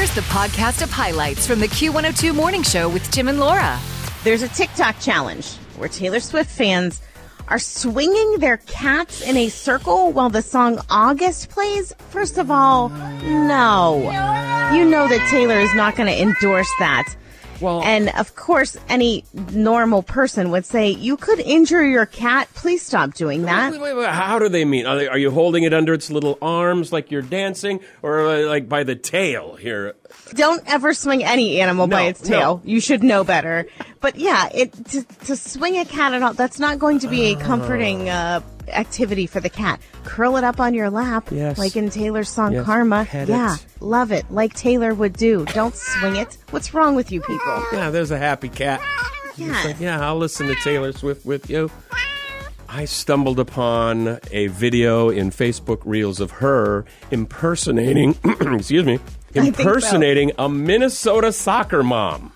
Here's the podcast of highlights from the Q102 Morning Show with Tim and Laura. There's a TikTok challenge where Taylor Swift fans are swinging their cats in a circle while the song August plays. First of all, no. You know that Taylor is not going to endorse that. Well- and of course, any normal person would say, You could injure your cat. Please stop doing that. Wait, wait, wait. How do they mean? Are, they, are you holding it under its little arms like you're dancing, or uh, like by the tail here? Don't ever swing any animal by its tail. no. You should know better. But yeah, it to, to swing a cat at all, that's not going to be a comforting uh, activity for the cat. Curl it up on your lap, Yes. like in Taylor's song Yes, Karma. pet yeah, it. love it, like Taylor would do. Don't swing it. What's wrong with you people? Yeah, there's a happy cat. Yeah. Like, yeah, I'll listen to Taylor Swift with you. I stumbled upon a video in Facebook Reels of her impersonating, excuse me, so. impersonating a Minnesota soccer mom.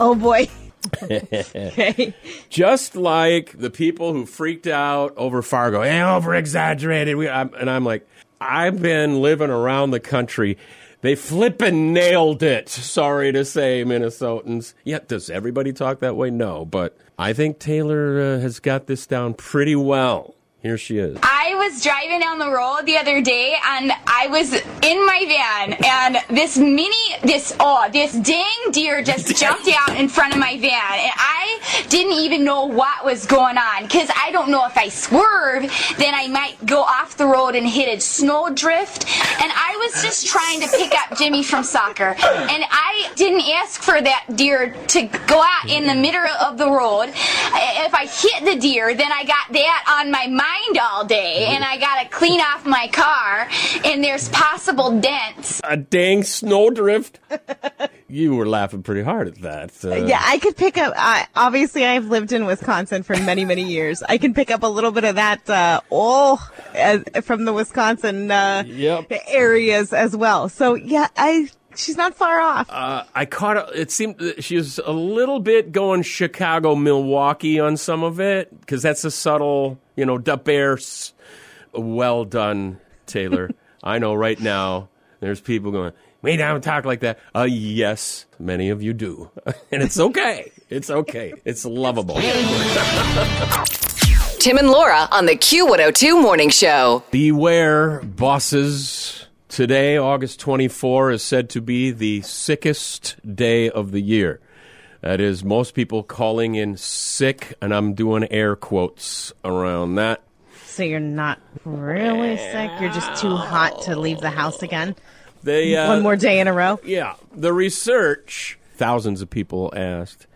Oh boy. okay. Just like the people who freaked out over Fargo, eh, over exaggerated. And I'm like, I've been living around the country. They flippin' nailed it. Sorry to say, Minnesotans. Yet, does everybody talk that way? No, but I think Taylor uh, has got this down pretty well. Here she is. I was driving down the road the other day and I was in my van and this mini, this, oh, this dang deer just jumped out in front of my van and I didn't even know what was going on because I don't know if I swerve, then I might go off the road and hit a snowdrift. And I was just trying to pick up Jimmy from soccer and I didn't ask for that deer to go out in the middle of the road. If I hit the deer, then I got that on my mind all day and I gotta clean off my car and there's possible dents. A dang snowdrift. you were laughing pretty hard at that. Uh, Yeah, I could pick up. Uh, obviously, I've lived in Wisconsin for many, many years. I can pick up a little bit of that. Uh, oh, uh, from the Wisconsin uh, Yep. areas as well. So yeah, I she's not far off. Uh, I caught. A, it seemed she was a little bit going Chicago, Milwaukee on some of it because that's a subtle, you know, the Bears. Well done, Taylor. I know right now there's people going. We don't talk like that. Uh, yes, many of you do, and it's okay. It's okay. It's lovable. Tim and Laura on the Q102 Morning Show. Beware, bosses. Today, August 24, is said to be the sickest day of the year. That is, most people calling in sick, and I'm doing air quotes around that. so you're not really sick. You're just too hot to leave the house again. They, uh, One more day in a row. Yeah, the research, thousands of people asked.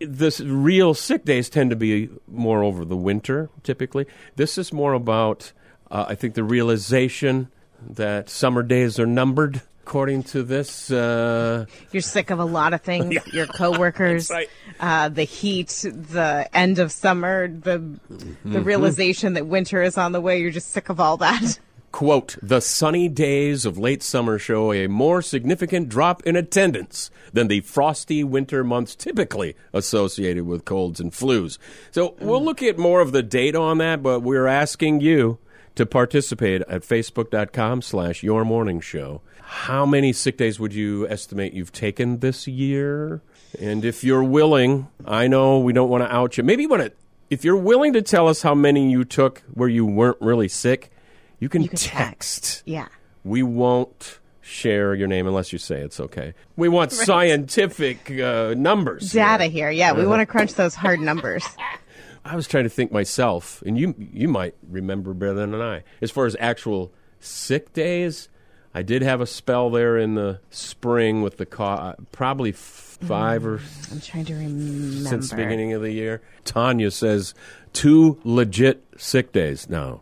The real sick days tend to be more over the winter, typically. This is more about, uh, I think, the realization that summer days are numbered. According to this, uh, You're sick of a lot of things. Your coworkers, That's uh, the heat, the end of summer, the Mm-hmm. the realization that winter is on the way. You're just sick of all that. quote, the sunny days of late summer show a more significant drop in attendance than the frosty winter months typically associated with colds and flus. So we'll look at more of the data on that, but we're asking you to participate at facebook.com slash your morning show. How many sick days would you estimate you've taken this year? And if you're willing, I know we don't want to out you. Maybe you want to, if you're willing to tell us how many you took where you weren't really sick, you can, You can text. text. Yeah. We won't share your name unless you say it's okay. We want scientific uh, numbers. Data here. Yeah, we want to crunch those hard numbers. I was trying to think myself, and you you might remember better than I. As far as actual sick days, I did have a spell there in the spring with the co- probably f- five or I'm trying to remember. since the beginning of the year. Tanya says two legit sick days now.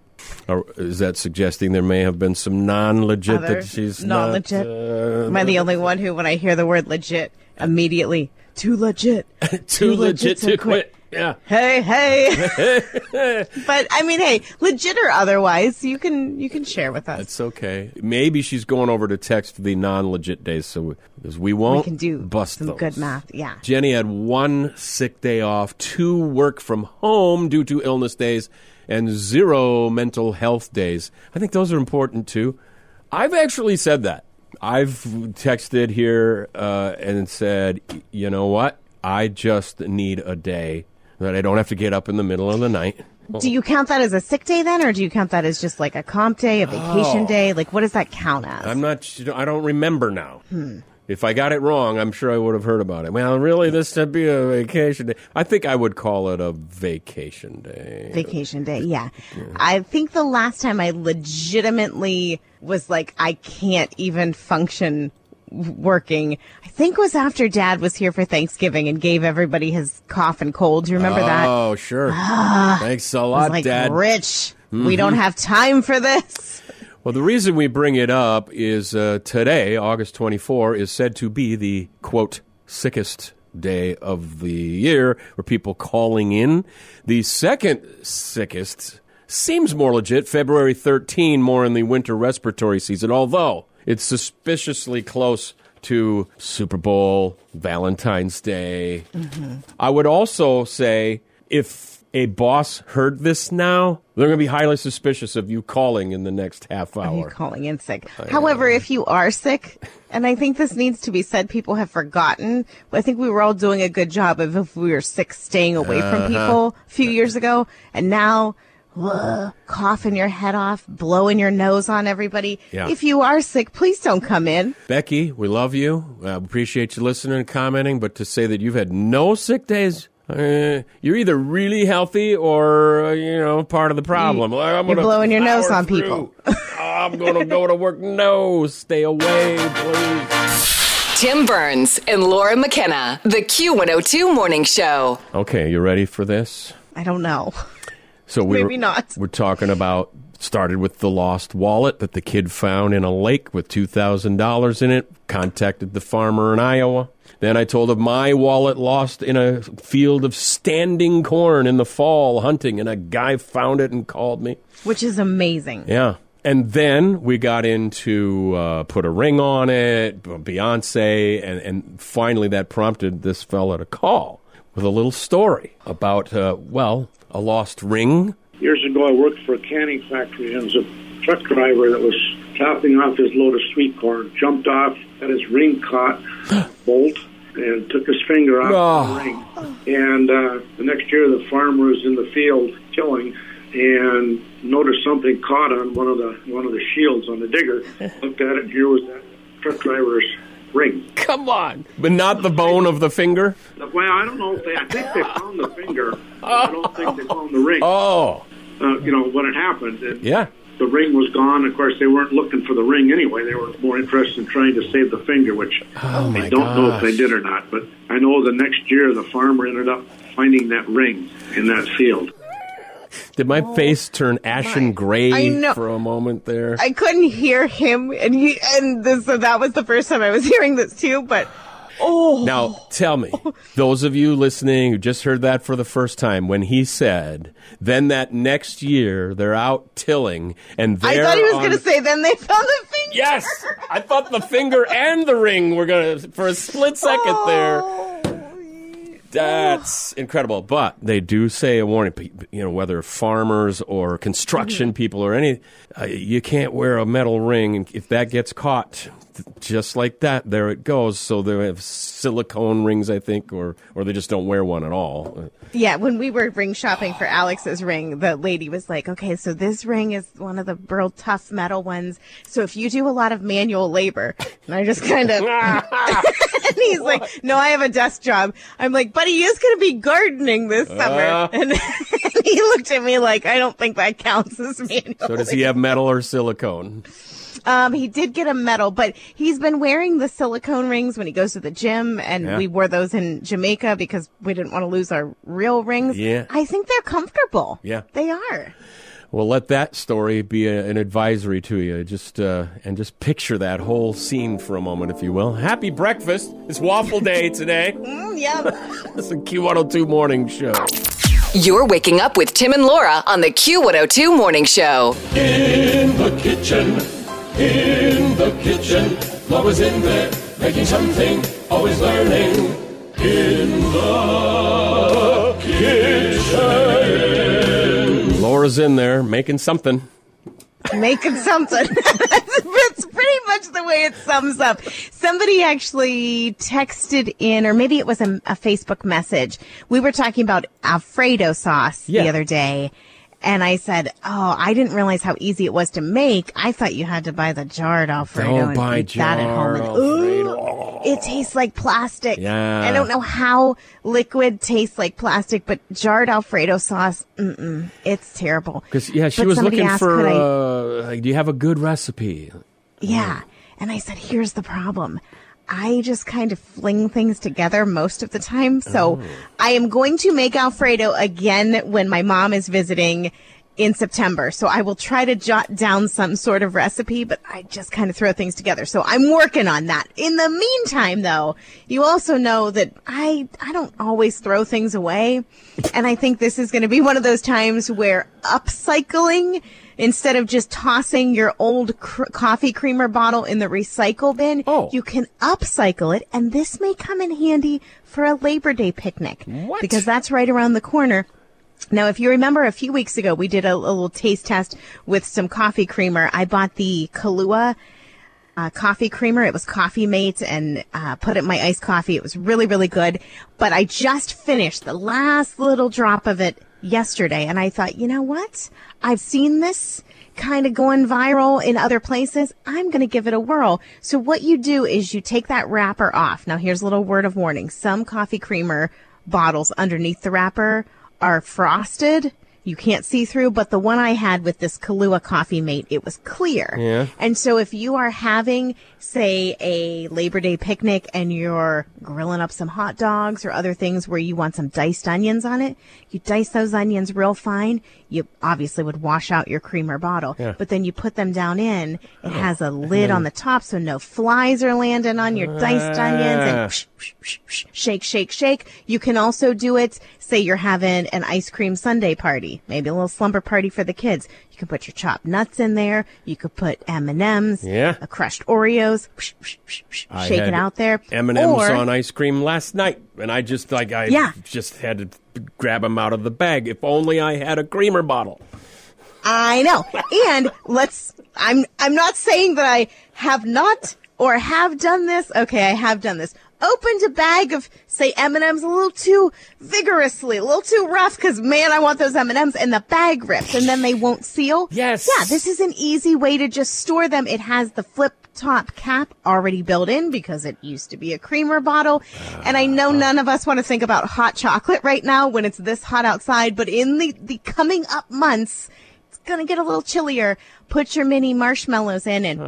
Or is that suggesting there may have been some non-legit Other that she's non-legit? Not, uh, Am I the only one who, when I hear the word legit, immediately too legit, too legit to quit. Yeah. Hey, hey. but I mean, hey, legit or otherwise, you can you can share with us. It's okay. Maybe she's going over to text the non-legit days, so because we won't we can do bust some those. good math. Yeah. Jenny had one sick day off, two work from home due to illness days, and zero mental health days. I think those are important too. I've actually said that. I've texted here uh, and said, you know what? I just need a day that I don't have to get up in the middle of the night. Do you count that as a sick day then, or do you count that as just like a comp day, a vacation Oh. day? Like, what does that count as? I'm not. I don't remember now. Hmm. If I got it wrong, I'm sure I would have heard about it. Well, really, this should be a vacation day. I think I would call it a vacation day. vacation day. Yeah. I think the last time I legitimately was like, I can't even function working, I think was after dad was here for Thanksgiving and gave everybody his cough and cold. Do you remember that? Oh, sure. Thanks a lot, like, Dad. Mm-hmm. Rich, we don't have time for this. Well, the reason we bring it up is uh, today, August 24, is said to be the quote sickest day of the year, where people calling in. The second sickest seems more legit, February 13, more in the winter respiratory season, although it's suspiciously close to Super Bowl, Valentine's Day. I would also say if a boss heard this now, they're going to be highly suspicious of you calling in the next half Are you hour. calling in sick? However, if you are sick, and I think this needs to be said, people have forgotten. But I think we were all doing a good job of if we were sick, staying away Uh-huh. from people a few years ago, and now. Ugh, coughing your head off, blowing your nose on everybody. Yeah. If you are sick, please don't come in. Becky, we love you. Uh, appreciate you listening and commenting, but to say that you've had no sick days, uh, you're either really healthy or, uh, you know, part of the problem. I'm you're blowing your nose power on through. people. I'm going to go to work. No, stay away, please. Tim Burns and Laura McKenna, the Q102 Morning Show. Okay, you ready for this? I don't know. So we Maybe not. We're talking about started with the lost wallet that the kid found in a lake with two thousand dollars in it. Contacted the farmer in Iowa. Then I told of my wallet lost in a field of standing corn in the fall hunting, and a guy found it and called me. Which is amazing. Yeah. And then we got into uh, put a ring on it, Beyonce, and, and finally that prompted this fella to call with a little story about, uh, well, a lost ring. Years ago, I worked for a canning factory and was a truck driver that was topping off his load of sweet corn, jumped off, had his ring caught, bolt, and took his finger off Oh. the ring. And uh, the next year, the farmer was in the field tilling and noticed something caught on one of the one of the shields on the digger. Looked at it, and here was that truck driver's ring. Come on. But not the bone of the finger? Well, I don't know if they. I think they found the finger. I don't think they found the ring. Oh, Uh, you know when it happened. And yeah. the ring was gone. Of course, they weren't looking for the ring anyway. They were more interested in trying to save the finger, which Oh, I don't know if they did or not. But I know the next year the farmer ended up finding that ring in that field. Did my oh face turn ashen my- gray for a moment there? I couldn't hear him, and he, and this, so that was the first time I was hearing this too. But oh, Now, tell me, those of you listening who just heard that for the first time, when he said, then that next year they're out tilling and I thought he was on- going to say. Then they found the finger. Yes! I thought the finger and the ring were going to, for a split second there. Oh. That's incredible. But they do say a warning, you know, whether farmers or construction Mm-hmm. people or any, uh, you can't wear a metal ring. And if that gets caught, just like that, there it goes. So they have silicone rings, I think, or, or they just don't wear one at all. Yeah, when we were ring shopping for Alex's ring, the lady was like, "Okay, so this ring is one of the real tough metal ones. So if you do a lot of manual labor," and I just kind of, and he's like, "No, I have a desk job." I'm like, "But he is going to be gardening this summer," Uh. and, and he looked at me like, "I don't think that counts as manual." So does he have metal or silicone? Um, he did get a metal, but he's been wearing the silicone rings when he goes to the gym, and Yeah. we wore those in Jamaica because we didn't want to lose our real rings. Yeah. I think they're comfortable. Yeah. they are. Well, let that story be a, an advisory to you. Just uh, and just picture that whole scene for a moment, if you will. Happy breakfast! It's waffle day today. Mm, yeah. It's the Q102 morning show. You're waking up with Tim and Laura on the Q102 Morning Show. In the kitchen, in the kitchen, Laura's in there, making something, always learning. In the kitchen. Laura's in there making something. making something. it's pretty much the way it sums up. Somebody actually texted in, or maybe it was a, a Facebook message. We were talking about Alfredo sauce Yeah. the other day. And I said, "Oh, I didn't realize how easy it was to make. I thought you had to buy the jarred Alfredo Don't and buy eat that at home." And, ooh, it tastes like plastic. Yeah. I don't know how liquid tastes like plastic, but jarred Alfredo sauce, mm-mm, it's terrible. Because yeah, she But was looking asked, for. I- uh, like, do you have a good recipe? yeah. And I said, here's the problem. I just kind of fling things together most of the time. So oh. I am going to make Alfredo again when my mom is visiting in September. So I will try to jot down some sort of recipe, but I just kind of throw things together. So I'm working on that. In the meantime, though, you also know that I, I don't always throw things away. And I think this is going to be one of those times where upcycling instead of just tossing your old cr- coffee creamer bottle in the recycle bin, Oh. you can upcycle it. And this may come in handy for a Labor Day picnic. What? Because that's right around the corner. Now, if you remember a few weeks ago, we did a, a little taste test with some coffee creamer. I bought the Kahlua uh, coffee creamer. It was Coffee Mate and uh, put it in my iced coffee. It was really, really good. But I just finished the last little drop of it yesterday, and I thought, you know what? I've seen this kind of going viral in other places. I'm going to give it a whirl. So what you do is you take that wrapper off. Now, here's a little word of warning. Some coffee creamer bottles underneath the wrapper are frosted. You can't see through, but the one I had with this Kahlua coffee mate, it was clear. Yeah. And so if you are having, say, a Labor Day picnic and you're grilling up some hot dogs or other things where you want some diced onions on it, you dice those onions real fine. You obviously would wash out your creamer bottle, Yeah. but then you put them down in. It has a lid on the top so no flies are landing on your diced onions Ah. and psh, shake, shake, shake. You can also do it, say you're having an ice cream sundae party, maybe a little slumber party for the kids. You can put your chopped nuts in there. You could put M&Ms, Yeah. a crushed Oreos, psh, psh, I shake it out there. M&M's Or- on ice cream last night, and I just like I Yeah. just had to grab them out of the bag. If only I had a creamer bottle. I know. And let's I'm I'm not saying that I have not or have done this. Okay, I have done this. Opened a bag of say M&Ms a little too vigorously, a little too rough cuz man, I want those M&Ms and the bag rips and then they won't seal. Yes. Yeah, this is an easy way to just store them. It has the flip top cap already built in because it used to be a creamer bottle. And I know uh-huh. none of us want to think about hot chocolate right now when it's this hot outside, but in the, the coming up months, it's gonna get a little chillier. Put your mini marshmallows in and Oh,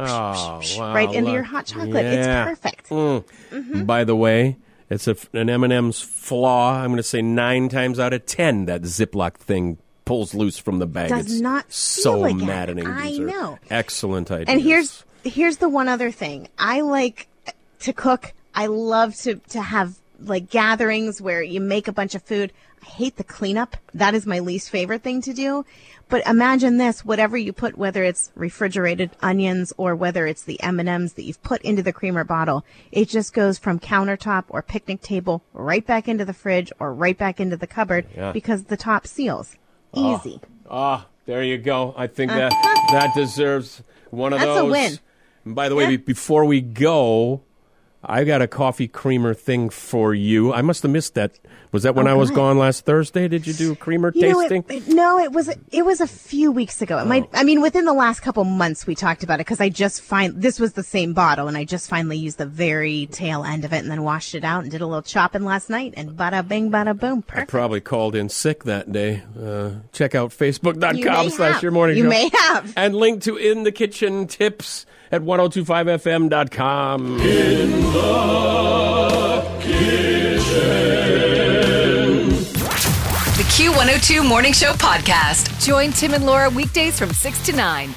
wow, right into your hot chocolate. Yeah. It's perfect. Mm. By the way, it's a, an M&M's flaw. I'm going to say nine times out of ten that Ziploc thing pulls loose from the bag. Does it's not so again. maddening. I know. Excellent idea. And here's here's the one other thing. I like to cook. I love to to have like gatherings where you make a bunch of food. I hate the cleanup. That is my least favorite thing to do. But imagine this, whatever you put, whether it's refrigerated onions or whether it's the M&Ms that you've put into the creamer bottle, it just goes from countertop or picnic table right back into the fridge or right back into the cupboard Yeah. because the top seals. Easy. Ah, there you go. I think that that deserves one of Uh-huh. That's a those. win. And by the way, Yeah. before we go, I got a coffee creamer thing for you. I must have missed that. Was that when Oh, I was gone last Thursday? Did you do a creamer You tasting? it, it- no, it was it was a few weeks ago. It Oh. might, I mean, within the last couple months, we talked about it because I just find this was the same bottle, and I just finally used the very tail end of it, and then washed it out and did a little chopping last night, and bada bing, bada boom, I probably called in sick that day. Uh, check out facebook.com may slash have. your morning You show. may have. And link to In the Kitchen tips at 1025fm.com. The Q102 Morning Show podcast. Join Tim and Laura weekdays from 6 to 9.